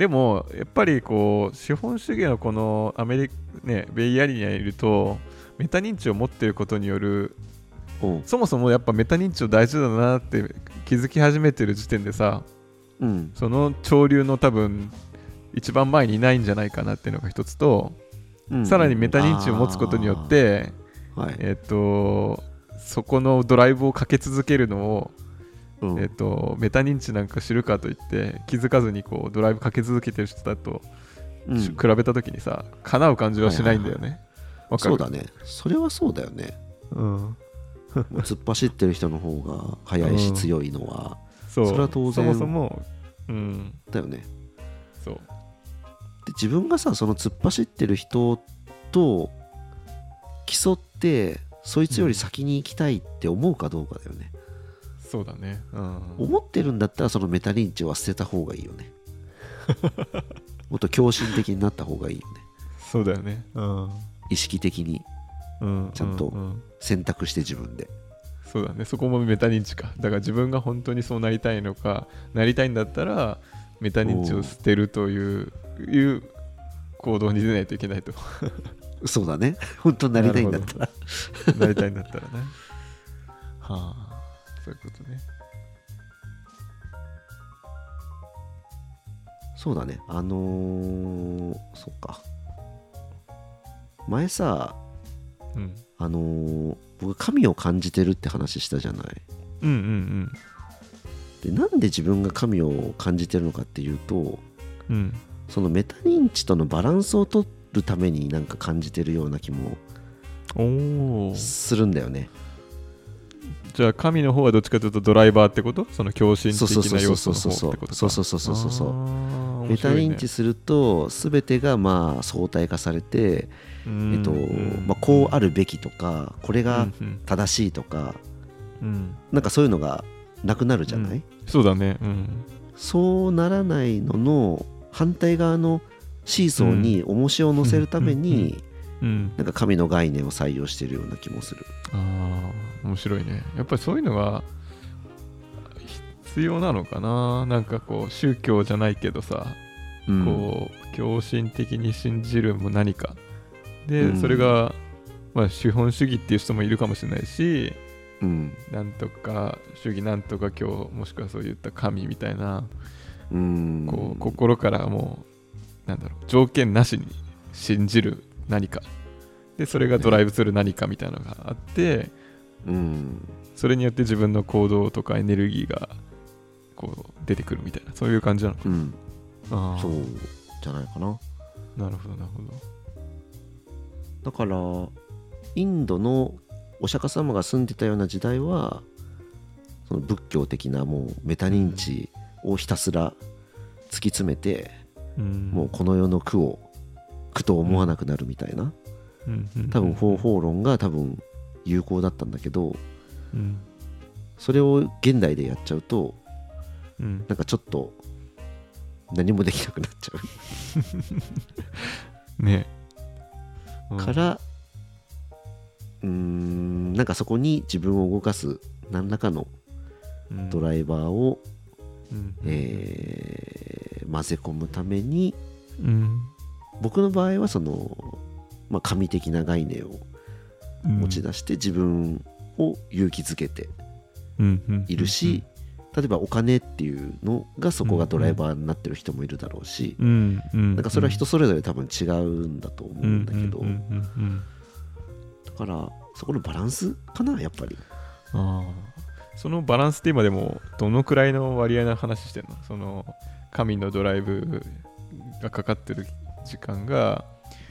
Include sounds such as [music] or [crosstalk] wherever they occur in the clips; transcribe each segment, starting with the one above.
でもやっぱりこう資本主義のこのアメリカねベイエリアにいるとメタ認知を持っていることによるうん。そもそもやっぱメタ認知を大事だなって気づき始めてる時点でさうん。その潮流の多分一番前にいないんじゃないかなっていうのが一つと、うん。さらにメタ認知を持つことによってはい。えっ、とそこのドライブをかけ続けるのを、うん。えっとメタ認知なんか知るかといって気づかずにこうドライブかけ続けてる人だと、うん。比べた時にさ叶う感じはしないんだよね。わかる？そうだね。それはそうだよね。うん、[laughs] 突っ走ってる人の方が速いし強いのは。そう。それは当然。そもそも、うん、だよね。そう。で自分がさその突っ走ってる人と競ってそいつより先に行きたいって思うかどうかだよね、そうだね。うん、思ってるんだったらそのメタ認知は捨てた方がいいよね。[laughs] もっと狂信的になった方がいいよね。そうだよね。うん。意識的に。うん、ちゃんと選択して自分で。そうだね。そこもメタ認知か。だから自分が本当にそうなりたいのかなりたいんだったらメタ認知を捨てるといういう行動に出ないといけないと。そうだね。本当になりたいんだったら。なりたいんだったらね。[laughs] はあそういうことね。そうだね。あのー、そっか。前さうん。あのー僕神を感じてるって話したじゃない？うんうんでなんで自分が神を感じてるのかっていうとうん。うんそのメタ認知とのバランスを取るためになんか感じてるような気もするんだよねじゃあ神の方はどっちかというとドライバーってこと？その強心そうそうそう的な要素そう。そうの方ってことか。そうそうそうそうそうそうあーメタ認知すると全てがまあ相対化されて、うん。えっとうん。まあ、こうあるべきとかこれがうん正しいとかうん。なんかそういうのがなくなるじゃない、うん。そうだね。うん。そうならないのの反対側のシーソーに重しを乗せるためうんうんにうん。なんか神の概念を採用してるような気もする。ああ面白いね。やっぱりそういうのが必要なのかな？なんかこう宗教じゃないけどさ、うん。こう狂信的に信じるも何か。で、うん。それが、まあ、資本主義っていう人もいるかもしれないしうん。なんとか主義なんとか今日もしくはそういった神みたいな、うん。こう心からもうなんだろう条件なしに信じる何か。でそれがドライブする何かみたいなのがあって、うん。それによって自分の行動とかエネルギーがこう出てくるみたいな。そういう感じなのかうん。なあー。そうじゃないかな。なるほどなるほど。だからインドのお釈迦様が住んでたような時代はその仏教的なもうメタ認知をひたすら突き詰めて、うん。もうこの世の苦を苦と思わなくなるみたいな。多分方法論が多分有効だったんだけどうん。それを現代でやっちゃうとうん。なんかちょっと何もできなくなっちゃ [laughs] ね。ううん。からうーんなんかそこに自分を動かす何らかのうん。ドライバーを、うん。えー混ぜ込むためにうん僕の場合はその、まあ、神的な概念を持ち出して自分を勇気づけているし、例えばお金っていうのがそこがドライバーになってる人もいるだろうし、なんかそれは人それぞれ多分違うんだと思うんだけど、だからそこのバランスかなやっぱり。ああ。そのバランスって今でもどのくらいの割合の話してんの？その神のドライブがかかってる時間が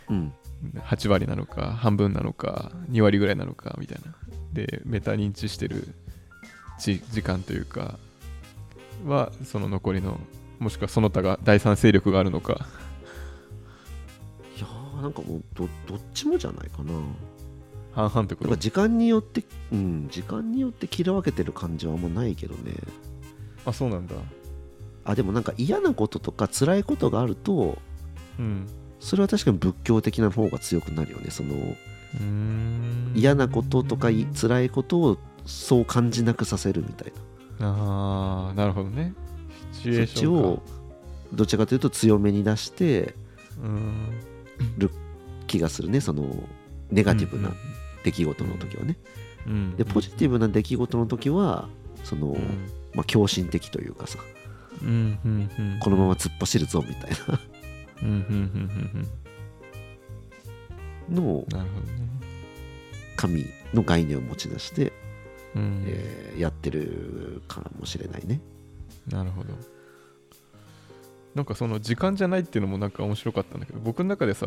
うん。8割なのか半分なのか2割ぐらいなのかみたいな。でメタ認知してるじ時間というかはその残りのもしくはその他が第三勢力があるのか。いやーなんかもうどどっちもじゃないかな。半々ってこと？時間によってうん時間によって切り分けてる感じはあんまないけどね。あそうなんだ。あでもなんか嫌なこととか辛いことがあるとうん。それは確かに仏教的な方が強くなるよね。その嫌なこととかい辛いことをそう感じなくさせるみたいな。ああなるほどね。シチュエーそっちションか。をどちらかというと強めに出してうん。気がするね。そのネガティブな出来事の時はね、うん。でポジティブな出来事の時はその、うん。まあ、狂信的というかさ。うんうんうん。このまま突っ走るぞみたいなうんうんうんうん。のなるほどね神の概念を持ち出して、うん。えーやってるかもしれないね。なるほど。なんかその時間じゃないっていうのもなんか面白かったんだけど僕の中でさ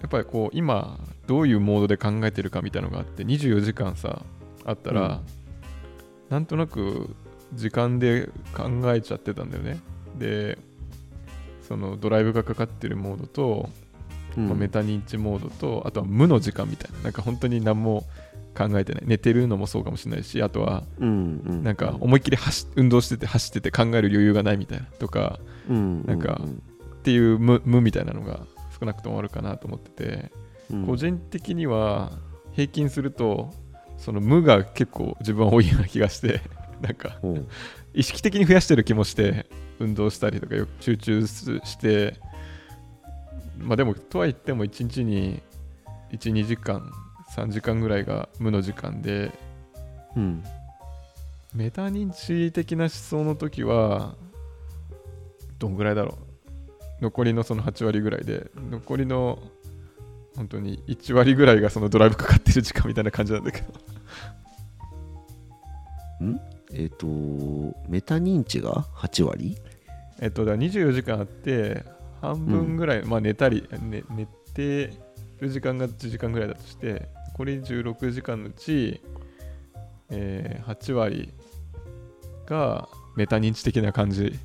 やっぱりこう今どういうモードで考えてるかみたいなのがあって24時間さあったら、うん。なんとなく時間で考えちゃってたんだよね。でそのドライブがかかってるモードと、うん。まあメタ認知モードとあとは無の時間みたいな。なんか本当に何も考えてない。寝てるのもそうかもしれないしあとはなんか思いっきり走運動してて走ってて考える余裕がないみたいなとかうんなんかうん。っていう無無みたいなのが少なくともあるかなと思ってて、うん。個人的には平均するとその無が結構自分は多いような気がしてなんかうん。[laughs] 意識的に増やしてる気もして運動したりとかよく集中してまあでもとは言っても1日に12時間3時間ぐらいが無の時間でうん。メタ認知的な思想の時はどんぐらいだろう。残りのその8割ぐらいで残りの本当に1割ぐらいがそのドライブかかってる時間みたいな感じなんだけどえっ、とメタ認知が8割？えっとだから24時間あって半分ぐらい、まあ寝たり、ね、寝てる時間が1時間ぐらいだとして残り16時間のうち、えー8割がメタ認知的な感じ。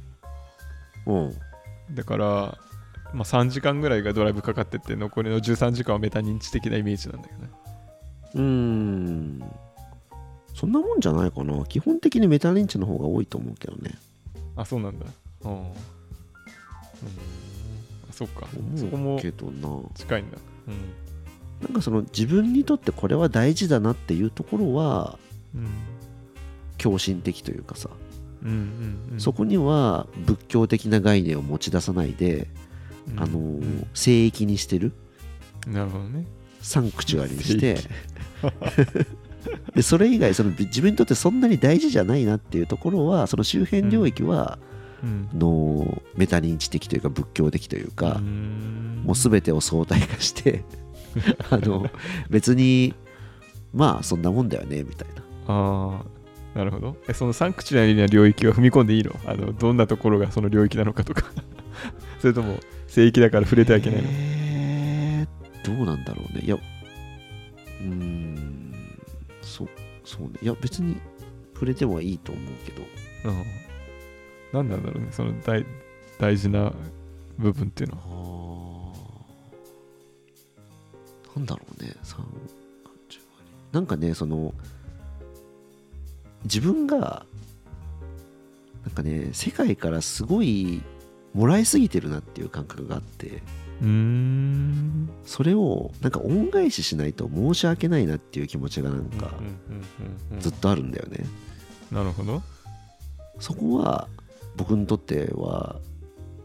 うん。だから、まあ、3時間ぐらいがドライブかかってて残りの13時間はメタ認知的なイメージなんだけどね。うーんそんなもんじゃないかな。基本的にメタ認知の方が多いと思うけどね。あそうなんだ。うん。そっか。そこもけどな。近いんだ。うん。なんかその自分にとってこれは大事だなっていうところはうん。狂信的というかさ、うんうんうん。そこには仏教的な概念を持ち出さないで、うん。あのうん。ー聖域にしてる。なるほどね。サンクチュアリにして [laughs] でそれ以外その自分にとってそんなに大事じゃないなっていうところはその周辺領域は、のメタ認知的というか仏教的というか、ん。もう全てを相対化して [laughs] あの別にまあそんなもんだよねみたいな。ああなるほど。えそのサンクチュアリな領域は踏み込んでいいの？あのどんなところがその領域なのかとか。[laughs] それとも聖域だから触れてはいけないの、えー、どうなんだろうね。いやうーんそうそうね。いや別に触れてもいいと思うけど。うん、何なんだろうね。その大大事な部分っていうのは。あー。なんだろうね。3なんかねその自分がなんかね世界からすごいもらいすぎてるなっていう感覚があってうーん。それをなんか恩返ししないと申し訳ないなっていう気持ちがなんかずっとあるんだよね、なるほど。そこは僕にとっては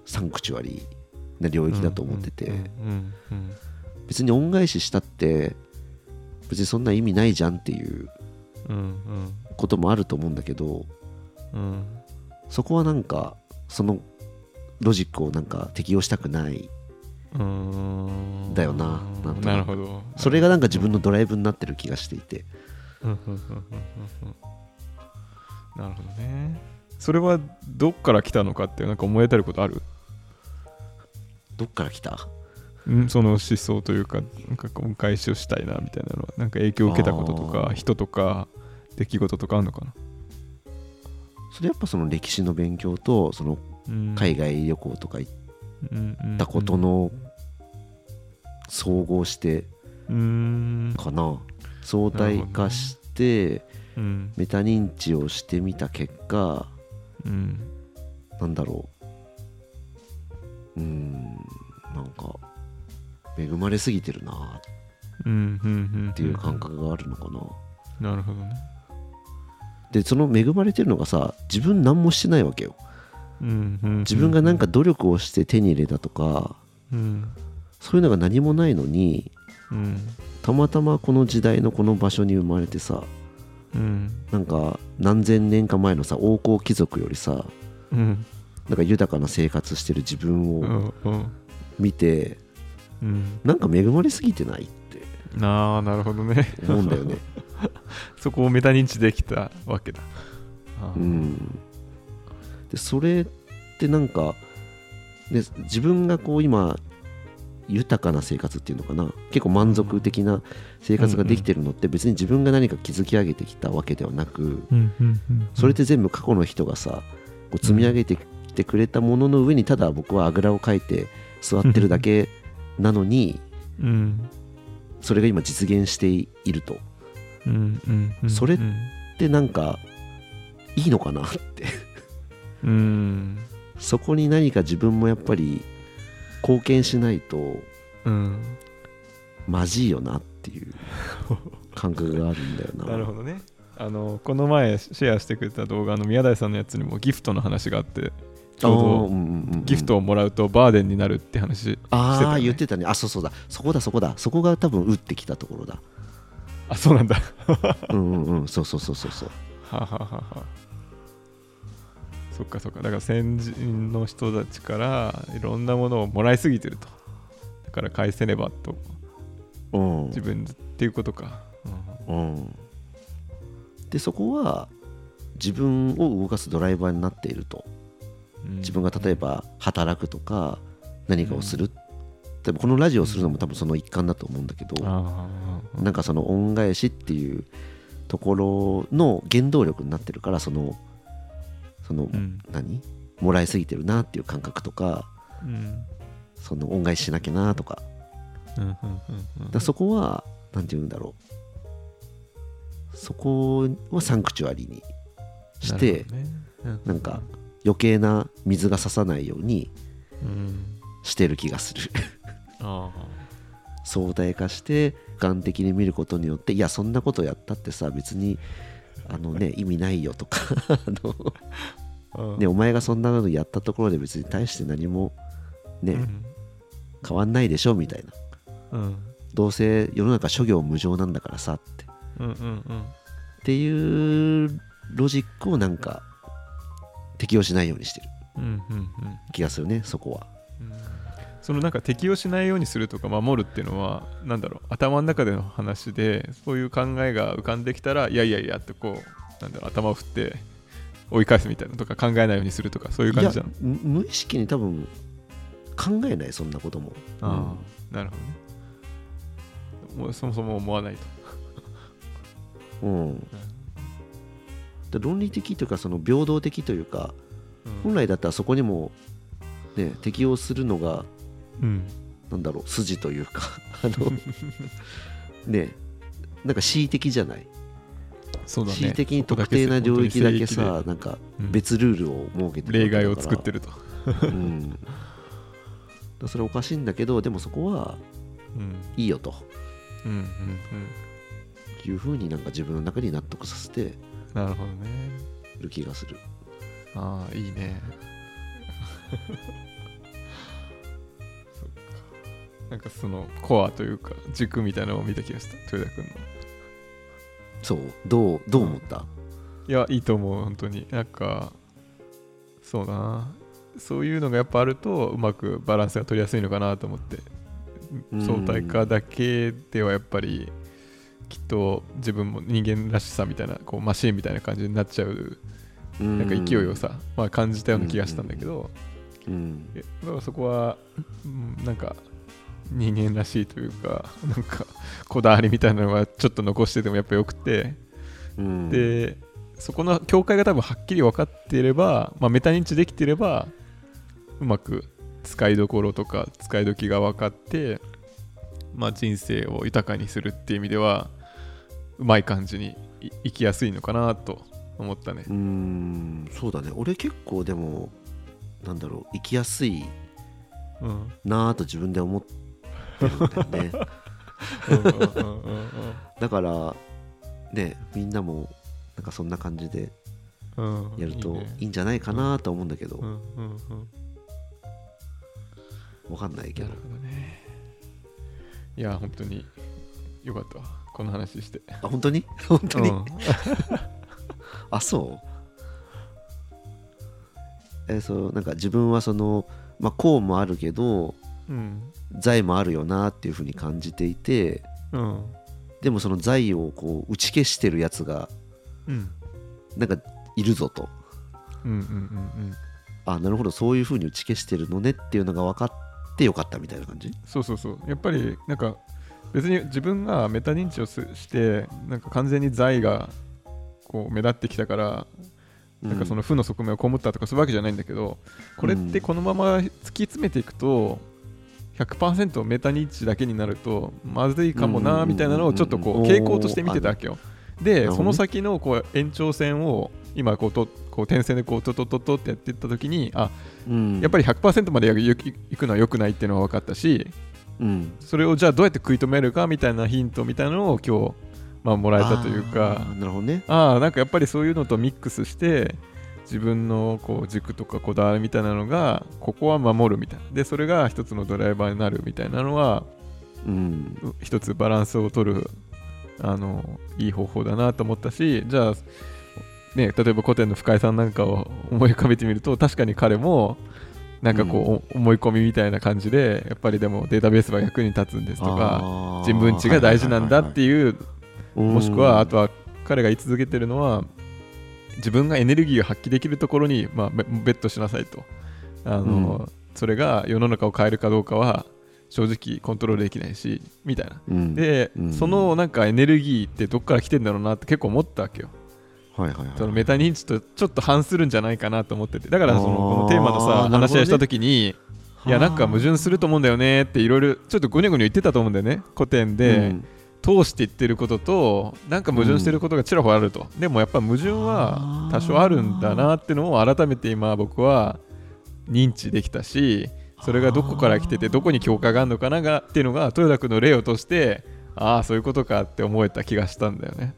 サンクチュアリーな領域だと思ってて、別に恩返ししたって別にそんな意味ないじゃんっていうこともあると思うんだけどうんそこはなんかそのロジックをなんか適用したくない。うんだよなななるほど。それがなんか自分のドライブになってる気がしていて。なるほどね。それはどっから来たのかってなんか思い当たることある？どっから来た？うんその思想というかなんか恩返しをしたいなみたいなのはなんか影響を受けたこととか人とか出来事とかあるのかな、それやっぱその歴史の勉強とそのうん。海外旅行とか行っ行たことの総合してうんかな。相対化してうんメタ認知をしてみた結果うんなんだろう。うーんなんか恵まれすぎてるな。っていう感覚があるのかな。なるほどね。でその恵まれてるのがさ自分何もしてないわけよ自分がなんか努力をして手に入れたとかうん。そういうのが何もないのにうん。たまたまこの時代のこの場所に生まれてさうん。なんか何千年か前のさ王侯貴族よりさうん。なんか豊かな生活してる自分うを見てうん。なんか恵まれすぎてないって。ああなるほどね。思うんだよね。[laughs] そこをメタ認知できたわけだ。うんでそれってなんか、ね、自分がこう今豊かな生活っていうのかな。結構満足的な生活ができてるのって別に自分が何か築き上げてきたわけではなくそれって全部過去の人がさこう積み上げてきてくれたものの上にただ僕はあぐらをかいて座ってるだけなのにうん。それが今実現していると。それうんでなんかいいのかなってうん。そこに何か自分もやっぱり貢献しないとうん。まじいよなっていう [laughs] 感覚があるんだよな。なるほどね。あのこの前シェアしてくれた動画の宮台さんのやつにもギフトの話があってちょうどギフトをもらうとバーデンになるって話してああ、たよね言ってたね。あそうそうだ。そこだそこだ。そこが多分打ってきたところだ。あそうなんだ。うんうんうん。そうそうそうそうそう。ははははそっかそっか。だから先人の人たちからいろんなものをもらいすぎてると。だから返せねばと。うん。自分っていうことか、うん。でそこは自分を動かすドライバーになっていると。うん。自分が例えば働くとか何かをする、でもこのラジオをするのも多分その一環だと思うんだけど、なんかその恩返しっていうところの原動力になってるからそのその、うん。何？もらいすぎてるなっていう感覚とかうん。その恩返ししなきゃなとか。だそこは何て言うんだろう。そこはサンクチュアリにして、ね。うんなんか余計な水が差さないようにうん。してる気がする。あ [laughs] 相対化して俯瞰的に見ることによっていやそんなことやったってさ別にあのね [laughs] 意味ないよとか [laughs] あのね、お前がそんなのやったところで別に対して何もね、うん。変わんないでしょみたいな。うん。どうせ世の中諸行無常なんだからさって。っうんうんうん。ていうロジックをなんか適用しないようにしてる。気がするねそこは。うんそのなんか適用しないようにするとか守るっていうのはなんだろう頭の中での話でそういう考えが浮かんできたらいやいやいやってこうなんだろう頭を振って追い返すみたいなとか考えないようにするとかそういう感じじゃん。無意識に多分考えないそんなことも。ああなるほどね。もうそもそも思わないと。うん、うん。で論理的というかその平等的というかうん。本来だったらそこにも、ね、適用するのがうん。なんだろう筋というか [laughs] あのねなんか恣意的じゃない？恣意的に特定な領域だけ本さなんか別ルールを設けて義で例外を作ってるると、うん。それおかしいんだけどでもそこはうん。いいよと。うんうんうん。いうふうになんか自分の中に納得させてなるほどね。る気がする。ああいいねなんかそのコアというか軸みたいなのを見た気がした。豊田君の。そう。どうどう思った？いやいいと思う本当に。なんかそうだな。そういうのがやっぱあるとうまくバランスが取りやすいのかなと思って。うん。相対化だけではやっぱりきっと自分も人間らしさみたいなこうマシーンみたいな感じになっちゃうななんか勢いをさ、まあ、感じたような気がしたんだけど、うん。だからそこは、うんなんか人間らしいというかなんかこだわりみたいなのはちょっと残しててもやっぱよくて、うん。でそこの境界が多分はっきり分かっていれば、まあ、メタ認知できていればうまく使いどころとか使い時が分かって、まあ、人生を豊かにするっていう意味ではうまい感じにい生きやすいのかなと思ったね。う。ん。そうだね。俺結構でもなんだろう生きやすいうん。なぁと自分で思ってる [laughs] んだよねだからねみんなもなんかそんな感じでうんやるといいんじゃないかなとは思うんだけど。うんうんうん。わかんないけど。ね。いや本当によかった。わこの話して。あ本当に？[laughs] 本当に、うん。[laughs] あそう？えそうなんか自分はそのまあ功もあるけどうん財もあるよなっていうふうに感じていてうんでもその財をこう打ち消してるやつがうんなんかいるぞと。うん。うん。うん。あなるほど。そういうふうに打ち消してるのねっていうのが分かってよかったみたいな感じ？そうそうそう。やっぱりなんか別に自分がメタ認知をすしてなんか完全に財がこう目立ってきたからなんかその負の側面を被ったとかそういうわけじゃないんだけどこれってこのまま突き詰めていくと100%メタ認知だけになるとまずいかもなみたいなのをちょっとこううん傾向として見てたわけよ。でその先のこう延長線を今こうとこう点線でこうトトトトってやっていった時にあうん。やっぱり100%までいくのは良くないっていうのは分かったしうん。それをじゃあどうやって食い止めるかみたいなヒントみたいなのを今日、まあ、もらえたというか。あーなるほどね。ああなんかやっぱりそういうのとミックスして自分のこう軸とかこだわりみたいなのがここは守るみたいな。でそれが一つのドライバーになるみたいなのはうん。う一つバランスを取るあのいい方法だなと思ったしじゃあね、例えば古典の深井さんなんかを思い浮かべてみると確かに彼もなんかこう、思い込みみたいな感じでやっぱりでもデータベースは役に立つんですとか人文知が大事なんだっていううん。もしくはあとは彼が言い続けてるのは自分がエネルギーを発揮できるところに、まあ、ベベットしなさいと。あの、それが世の中を変えるかどうかは正直コントロールできないしみたいな。うん。で、うん。そのなんかエネルギーってどっから来てんだろうなって結構思ったわけよ。はいはいはい。そのメタ認知とちょっと反するんじゃないかなと思ってて。だからそのこのテーマのさ話し合いした時にいやなんか矛は盾すると思うんだよねっていろいろちょっとゴニョゴニョ言ってたと思うんだよね。古典あで、うん通して言ってることとなんか矛盾してることがちらほらあると、でもやっぱ矛盾は多少あるんだなってのを改めて今僕は認知できたしそれがどこから来ててどこに境界があるのかながっていうのが豊田君の例を通してああそういうことかって思えた気がしたんだよね。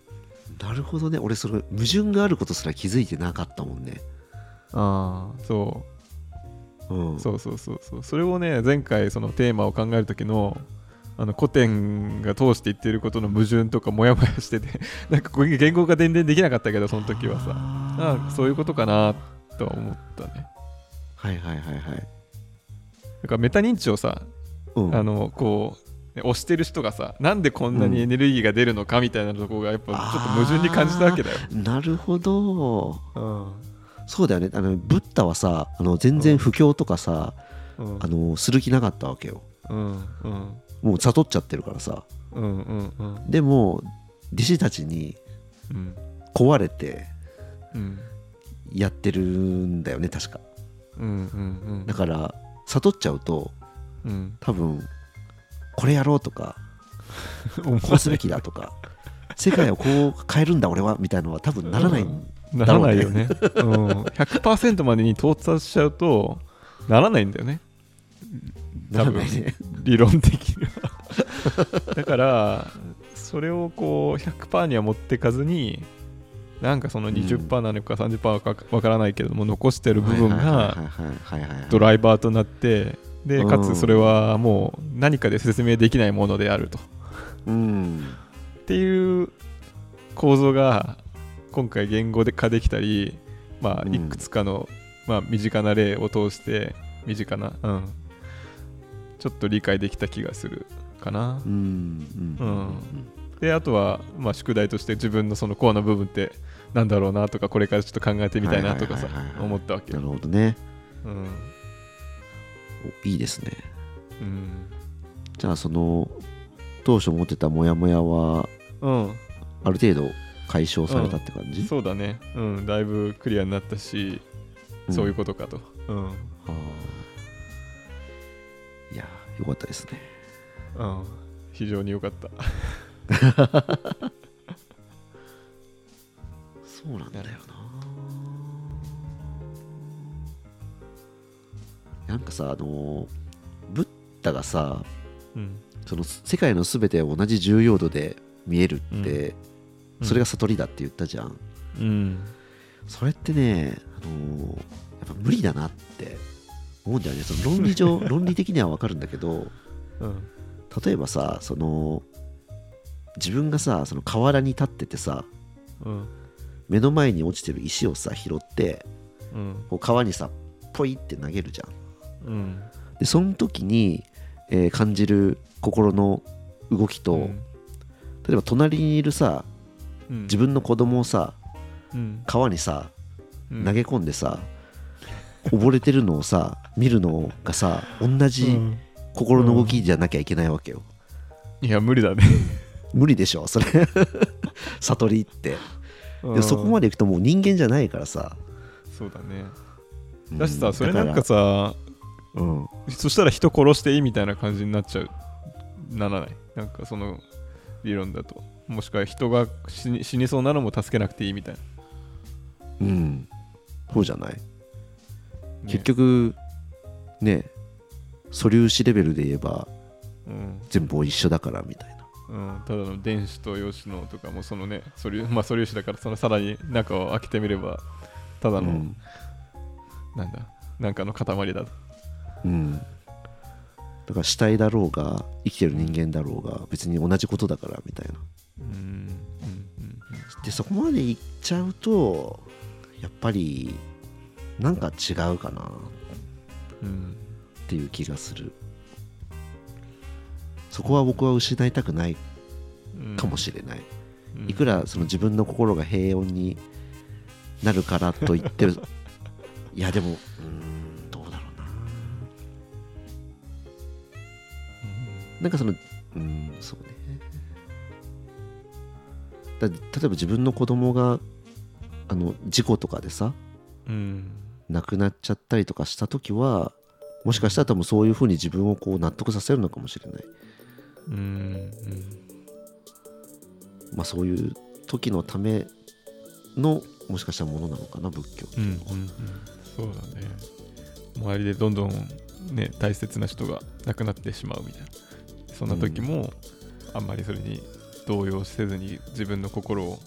なるほどね。俺それ矛盾があることすら気づいてなかったもんね。ああそう。ん。うそうそうそうそう。それをね前回そのテーマを考える時のあの古典が通して言ってることの矛盾とかモヤモヤしてて [laughs] なんかこう言語が全然できなかったけどその時はさ。ああそういうことかなとは思ったね。はいはいはいはい。だからメタ認知をさ、うん。あのこうね押してる人がさなんでこんなにエネルギーが出るのかみたいなところがやっぱちょっと矛盾に感じたわけだよ、なるほど。うん。そうだよね。あのブッダはさあの全然不況とかさ、うん。あのする気なかったわけよ。うん。うんもう悟っちゃってるからさ。うんうんうん。でも弟子たちにうん。壊れてうん。やってるんだよね確か。うんうんだから悟っちゃうとうん。多分これやろうとか [laughs] うんこうすべきだとか世界をこう変えるんだ俺はみたいなのは多分ならない、うん。ならないよね。うん、100%までに到達しちゃうとならないんだよね。[laughs] ならないね理論的。だからそれをこう100%には持ってかずになんかその20%なのか30%かわからないけれども残してる部分がドライバーとなってでうん。かつそれはもう何かで説明できないものであると。うん。っていう構造が今回言語化できたり、まあ、うん。いくつかの、まあ、身近な例を通して身近な、うん、ちょっと理解できた気がするかな。う。んうん。うん。であとは、まあ、宿題として自分のそのコアな部分ってなんだろうなとかこれからちょっと考えてみたいなとかさ思ったわけな。るほどね。うん。おいいですね。うん。じゃあその当初持ってたモヤモヤはうん、ある程度解消されたって感じ、そうだね、うん、だいぶクリアになったし、そういうことかと。うん。あーいやーよかったですね。うん、非常に良かった。そうなんだよななんかさあのーブッダがさうん、その世界の全てを同じ重要度で見えるって、うん。それが悟りだって言ったじゃん、うん、それってね、あのーやっぱ無理だなって思うんだよね。その論理上 [laughs] 論理的には分かるんだけどうん。例えばさその自分がさその河原に立っててさうん。目の前に落ちてる石をさ拾ってうん。こう川にさポイって投げるじゃん。うん。でその時に、えー感じる心の動きと、うん。例えば隣にいるさうん。自分の子供をさうん。川にさうん。投げ込んでさ、溺れてるのをさ見るのがさ同うじん。心の動きじゃなきゃいけないわけよ、いや無理だね。[laughs] 無理でしょそれ。[laughs] 悟りって。でそこまででいくともう人間じゃないからさ。そうだね。うん。だしさそれなんかださらうん。そしたら人殺していいみたいな感じになっちゃう。ならない。なんかその理論だと。もしくは人が死に死にそうなのも助けなくていいみたいな、うん。そうじゃない、ね結局ね素粒子レベルで言えばうん。全部一緒だからみたいな。うん、ただの電子と陽子のとかもそのね素粒, [laughs] まあ、素粒子だからそのさらに中を開けてみればただの、うん。なんだなんかの塊だと。うん。だから死体だろうが生きてる人間だろうが別に同じことだからみたいな。うん。うん。うん。でそこまでいっちゃうとやっぱりなんか違うかな。っうん。ていう気がする。そこは僕は失いたくないうんかもしれない、うん。いくらその自分の心が平穏になるからといって [laughs] いやでもうーんどうだろうな。なんかそのうんそうね。だ例えば自分の子供があの事故とかでさうん。亡くなっちゃったりとかした時はもしかしたら多分そういうふうに自分をこう納得させるのかもしれない。うんまあそういう時のためのもしかしたらものなのかな仏教ってうんいうのは、うんうん。そうだね。周りでどんどんね大切な人が亡くなってしまうみたいな。そんな時も、あんまりそれに動揺せずに自分の心を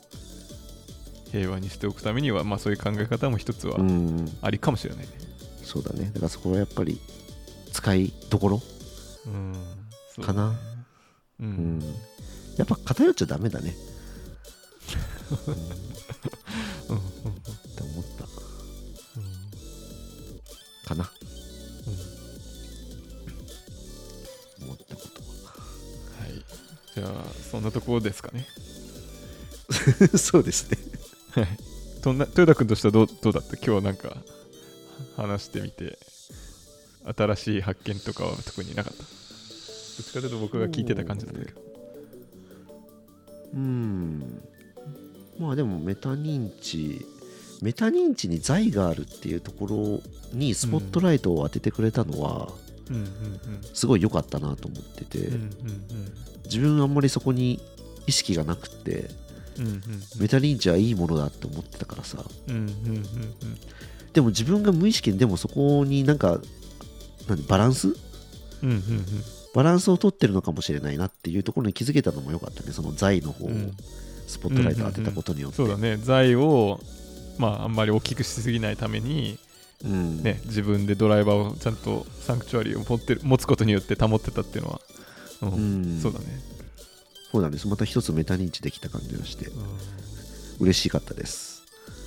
平和にしておくためには、まあ、そういう考え方も一つはうん。ありかもしれないね。そうだね。だからそこはやっぱり使いどころうん、かな。ううん。ん。やっぱ偏っちゃダメだね。[laughs] うん。うん。って思った。かな。思ったことは。い。じゃあそんなところですかね。は [laughs] そうですねはいとんな豊田君としてはどうどうだった？今日はなんか話してみて新しい発見とかは特になかった？どっちかというと僕が聞いてた感じだったけど。うん。まあでもメタ認知メタ認知に財があるっていうところにスポットライトを当ててくれたのはすごい良かったなと思ってて、自分あんまりそこに意識がなくってメタ認知はいいものだって思ってたからさ。でも自分が無意識にでもそこになんか何バランス？バランスを取ってるのかもしれないなっていうところに気づけたのも良かったね。その財の方をうん。スポットライト当てたことによって、そうだね。財をまああんまり大きくしすぎないためにうん。ね自分でドライバーをちゃんとサンクチュアリーを持ってる持つことによって保ってたっていうのは、うん。うん。そうだね、そうなんです。また一つメタ認知できた感じがして嬉しかったです。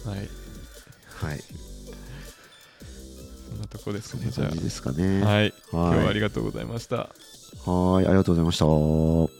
はい。はい。そんなとこですそんねじゃな感じですかね。あ。はい。はい。今日はありがとうございました。はいありがとうございました